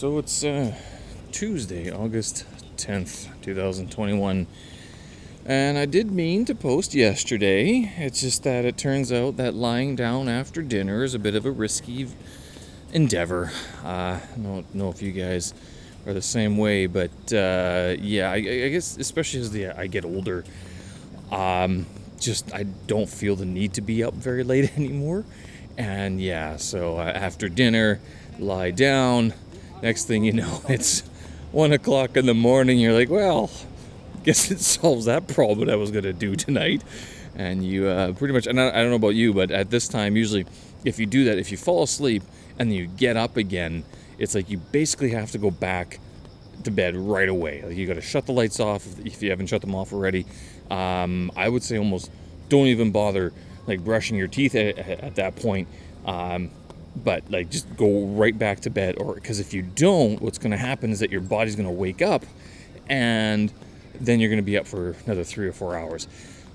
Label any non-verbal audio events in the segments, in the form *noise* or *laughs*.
So it's uh, Tuesday, August 10th, 2021. And I did mean to post yesterday. It's just that it turns out that lying down after dinner is a bit of a risky endeavor. Uh, I don't know if you guys are the same way, but uh, yeah, I, I, guess especially as the I get older, um, just I don't feel the need to be up very late *laughs* anymore. And yeah, so uh, after dinner, lie down Next thing you know, *laughs* it's one o'clock in the morning. You're like, well, guess it solves that problem that I was gonna do tonight. And you uh, pretty much, and I, I don't know about you, but at this time, usually, if you do that, if you fall asleep and you get up again, it's like you basically have to go back to bed right away. Like you got to shut the lights off if you haven't shut them off already. Um, I would say almost don't even bother like brushing your teeth at, at that point. Um, but like just go right back to bed or because if you don't what's going to happen is that your body's going to wake up and then you're going to be up for another three or four hours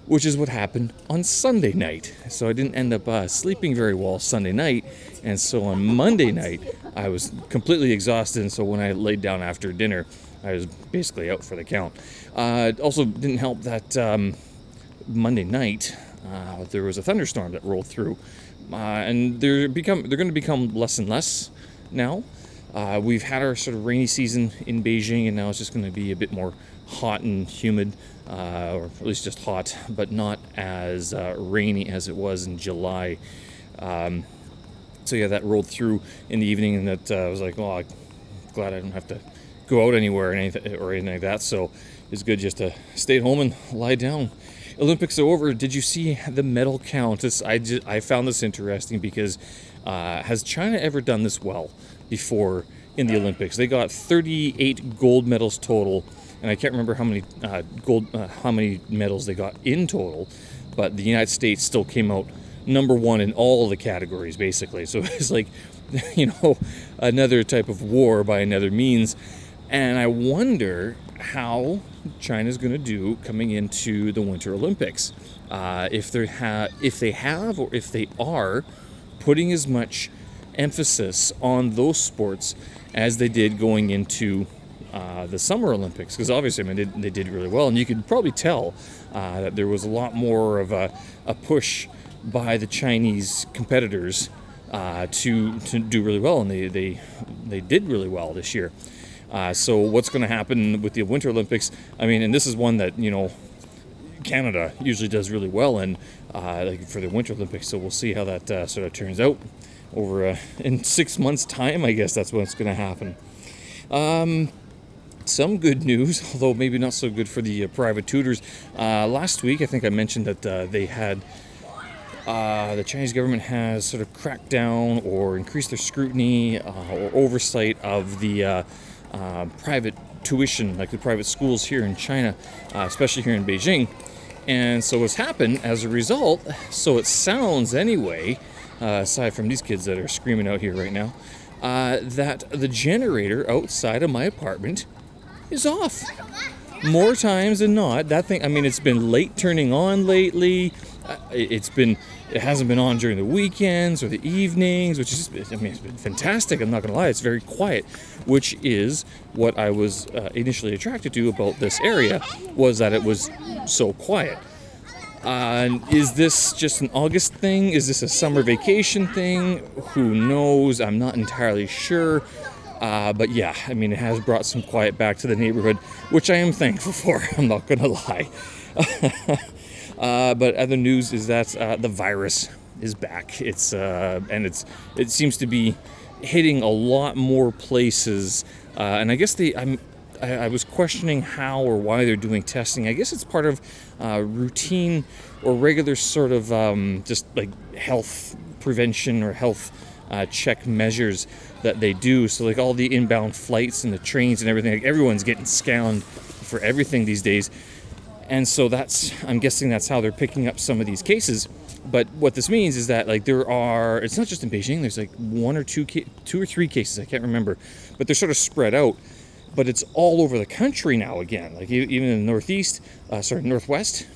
which is what happened on sunday night. So i didn't end up uh, sleeping very well sunday night and so on monday night i was completely exhausted and so when i laid down after dinner i was basically out for the count. Uh, it also didn't help that um, monday night uh, there was a thunderstorm that rolled through uh, and they're become they're going to become less and less now. Uh, we've had our sort of rainy season in Beijing, and now it's just going to be a bit more hot and humid, uh, or at least just hot, but not as uh, rainy as it was in July. Um, so yeah, that rolled through in the evening, and that uh, I was like, "Oh, I'm glad I don't have to go out anywhere or anything, or anything like that." So it's good just to stay at home and lie down. Olympics are over. Did you see the medal count? This, I, just, I found this interesting because uh, has China ever done this well before in the Olympics? They got 38 gold medals total, and I can't remember how many uh, gold uh, how many medals they got in total, but the United States still came out number one in all the categories basically. So *laughs* it's like, *laughs* you know, another type of war by another means. And I wonder how China's going to do coming into the Winter Olympics. Uh, if they ha- if they have or if they are putting as much emphasis on those sports as they did going into uh, the Summer Olympics, because obviously, I mean, they, they, did really well, and you could probably tell uh, that there was a lot more of a, a push by the Chinese competitors uh, to to do really well, and they they they did really well this year. Uh, so what's going to happen with the Winter Olympics? I mean, and this is one that you know Canada usually does really well in uh, like for the Winter Olympics. So we'll see how that uh, sort of turns out over uh, *laughs* in six months' time. I guess that's what's going to happen. Um, some good news, *laughs* although maybe not so good for the uh, private tutors. Uh, last week, I think I mentioned that they had. Uh, the Chinese government has sort of cracked down or increased their scrutiny uh, or oversight of the uh, uh, private tuition, like the private schools here in China, uh, especially here in Beijing. And so what's happened as a result, so it sounds anyway, uh, aside from these kids that are screaming out here right now, uh, that the generator outside of my apartment is off. More times than not, that thing, I mean, it's been late turning on lately. It's been it hasn't been on during the weekends or the evenings, which is, I mean, it's been fantastic. I'm not to lie, it's very quiet, which is what I was uh, initially attracted to about this area was that it was so quiet. Uh, is this just an August thing? Is this a summer vacation thing? Who knows? I'm not entirely sure. Uh, but yeah, I mean, it has brought some quiet back to the neighborhood, which I am thankful *laughs* for. I'm not going to lie. *laughs* Uh, but other news is that uh, the virus is back. It's uh, and it's it seems to be hitting a lot more places. And I guess the I'm I, I, was questioning how or why they're doing testing. I guess it's part of uh, routine or regular sort of um, just like health prevention or health uh, check measures that they do. So like all the inbound flights and the trains and everything, like everyone's getting scanned for everything these days and so that's i'm guessing that's how they're picking up some of these cases but what this means is that like there are it's not just in beijing there's like one or two two or three cases i can't remember but they're sort of spread out but it's all over the country now again like even in the northeast uh, sorry northwest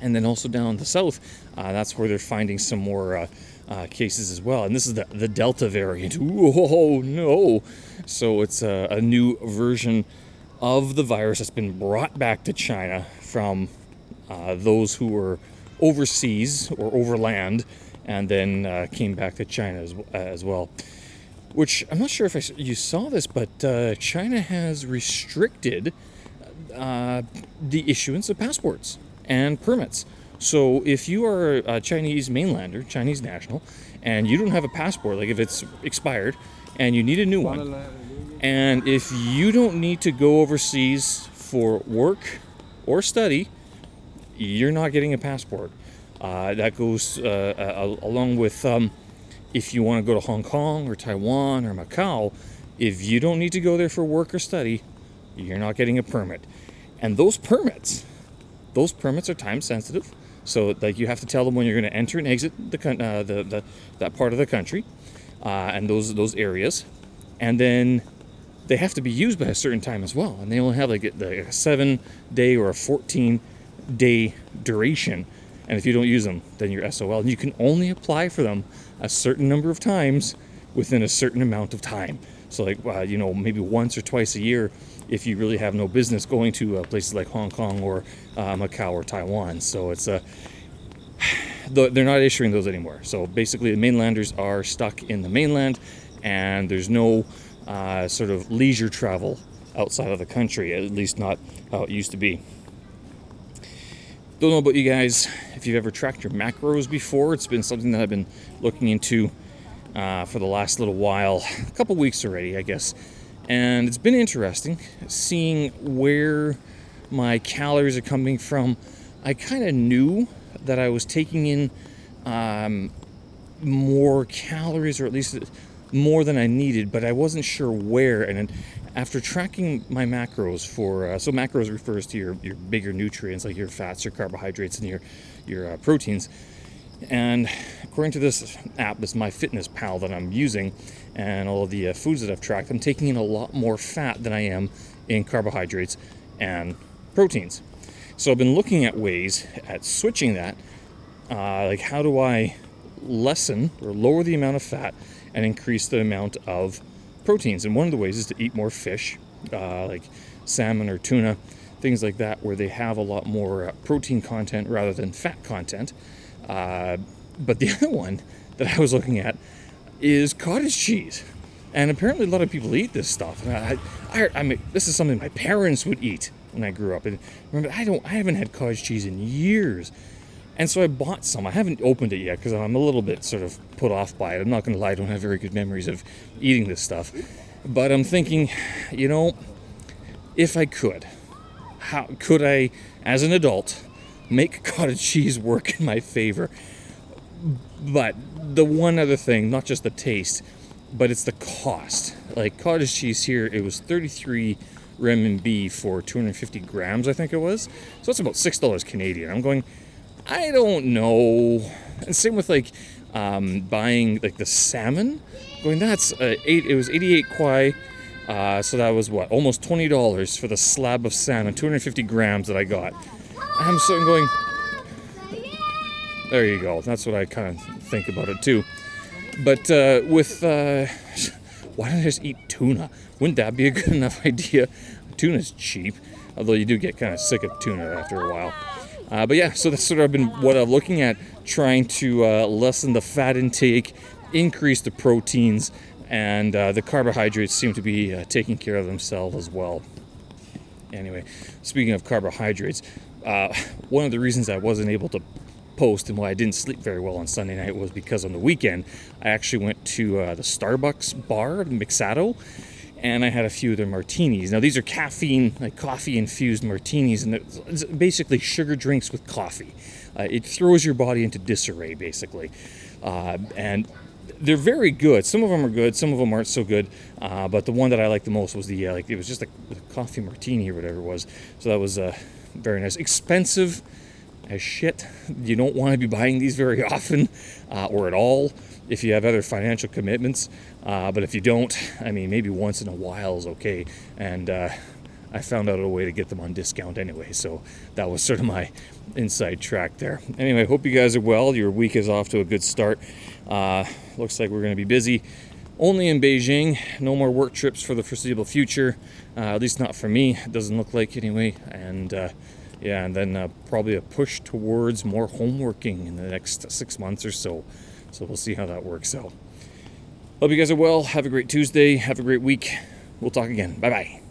and then also down the south uh, that's where they're finding some more uh, uh, cases as well. And this is the, the Delta variant. *laughs* Oh no! So it's a, a new version of the virus that's been brought back to China from uh, those who were overseas or overland and then uh, came back to China as, as well. Which I'm not sure if I, you saw this, but uh, China has restricted uh, the issuance of passports and permits. So if you are a Chinese mainlander, Chinese national, and you don't have a passport, like if it's expired and you need a new one, and if you don't need to go overseas for work or study, you're not getting a passport. Uh, that goes uh, uh, along with um, if you want to go to Hong Kong or Taiwan or Macau, if you don't need to go there for work or study, you're not getting a permit. And those permits, those permits are time sensitive. So like you have to tell them when you're going to enter and exit the, uh, the, the that part of the country uh, and those those areas, and then they have to be used by a certain time as well. And they only have like a, seven day or a 14 day duration. And if you don't use them, then you're SOL. And you can only apply for them a certain number of times within a certain amount of time. So, like, uh, you know, maybe once or twice a year if you really have no business going to uh, places like Hong Kong or uh, Macau or Taiwan. So it's a uh, *sighs* they're not issuing those anymore. So basically, the mainlanders are stuck in the mainland, and there's no uh, sort of leisure travel outside of the country, at least not how it used to be. Don't know about you guys if you've ever tracked your macros before. It's been something that I've been looking into uh, for the last little while, a couple weeks already, I guess. And it's been interesting seeing where my calories are coming from. I kind of knew that I was taking in um, more calories, or at least more than I needed, but I wasn't sure where. And after tracking my macros for, uh, so macros refers to your, your bigger nutrients like your fats, your carbohydrates, and your your uh, proteins. And according to this app, this MyFitnessPal that I'm using, and all the uh, foods that I've tracked, I'm taking in a lot more fat than I am in carbohydrates and proteins. So I've been looking at ways at switching that. Uh, like, how do I lessen or lower the amount of fat and increase the amount of proteins? And one of the ways is to eat more fish, uh, like salmon or tuna, things like that, where they have a lot more uh, protein content rather than fat content. Uh, but the *laughs* other one that I was looking at is cottage cheese. And apparently, a lot of people eat this stuff. And I, I, I mean, this is something my parents would eat when I grew up. And remember, I don't, I haven't had cottage cheese in years. And so I bought some. I haven't opened it yet because I'm a little bit sort of put off by it. I'm not going to lie, I don't have very good memories of eating this stuff. But I'm thinking, you know, if I could, how could I, as an adult, make *laughs* cottage cheese work in my favor? But the one other thing, not just the taste, but it's the cost. Like cottage cheese here, it was 33 renminbi for 250 grams, I think it was. So that's about six dollars Canadian. I'm going, I don't know. And same with like um, buying like the salmon. Going, that's uh, eight. It was 88 kwai. Uh, so that was what almost twenty dollars for the slab of salmon, 250 grams that I got. I'm sitting going, there you go. That's what I kind of think about it too. But uh, with uh, *laughs* why don't I just eat tuna? Wouldn't that be a good *laughs* enough idea? Tuna's cheap, although you do get kind of sick of tuna after a while. Uh, but yeah, so that's sort of been what I'm looking at, trying to uh, lessen the fat intake, increase the proteins, and uh, the carbohydrates seem to be uh, taking care of themselves as well. Anyway, speaking of carbohydrates, uh, one of the reasons I wasn't able to post and why I didn't sleep very well on Sunday night was because on the weekend I actually went to uh, the Starbucks bar, Mixato, and I had a few of their martinis. Now these are caffeine, like coffee infused martinis, and it's basically sugar drinks with coffee. Uh, it throws your body into disarray, basically, uh, and they're very good. Some of them are good, some of them aren't so good. Uh, but the one that I liked the most was the uh, like it was just a, coffee martini or whatever it was. So that was uh, very nice. Expensive as shit. You don't want to be buying these very *laughs* often uh, or at all if you have other financial commitments. Uh, but if you don't, I mean, maybe once in a while is okay. And uh, I found out a way to get them on discount anyway. So that was sort of my inside track there. Anyway, hope you guys are well. Your week is off to a good start. Uh, looks like we're going to be busy only in Beijing. No more work trips for the foreseeable future, uh, at least not for me. It doesn't look like anyway. And uh, yeah, and then uh, probably a push towards more homeworking in the next six months or so. So we'll see how that works out. Hope you guys are well. Have a great Tuesday. Have a great week. We'll talk again. Bye bye.